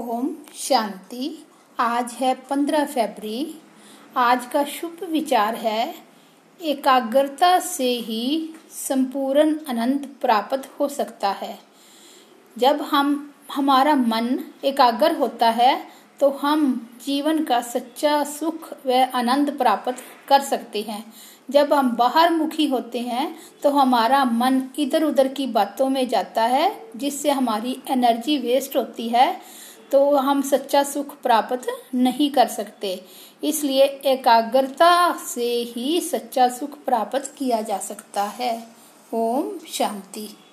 ओम शांति। आज है पंद्रह फरवरी। आज का शुभ विचार है, एकाग्रता से ही संपूर्ण आनंद प्राप्त हो सकता है। जब हम, हमारा मन एकाग्र होता है तो हम जीवन का सच्चा सुख व आनंद प्राप्त कर सकते हैं। जब हम बाहर मुखी होते हैं तो हमारा मन इधर उधर की बातों में जाता है, जिससे हमारी एनर्जी वेस्ट होती है। तो हम सच्चा सुख प्राप्त नहीं कर सकते। इसलिए एकाग्रता से ही सच्चा सुख प्राप्त किया जा सकता है। ओम शांति।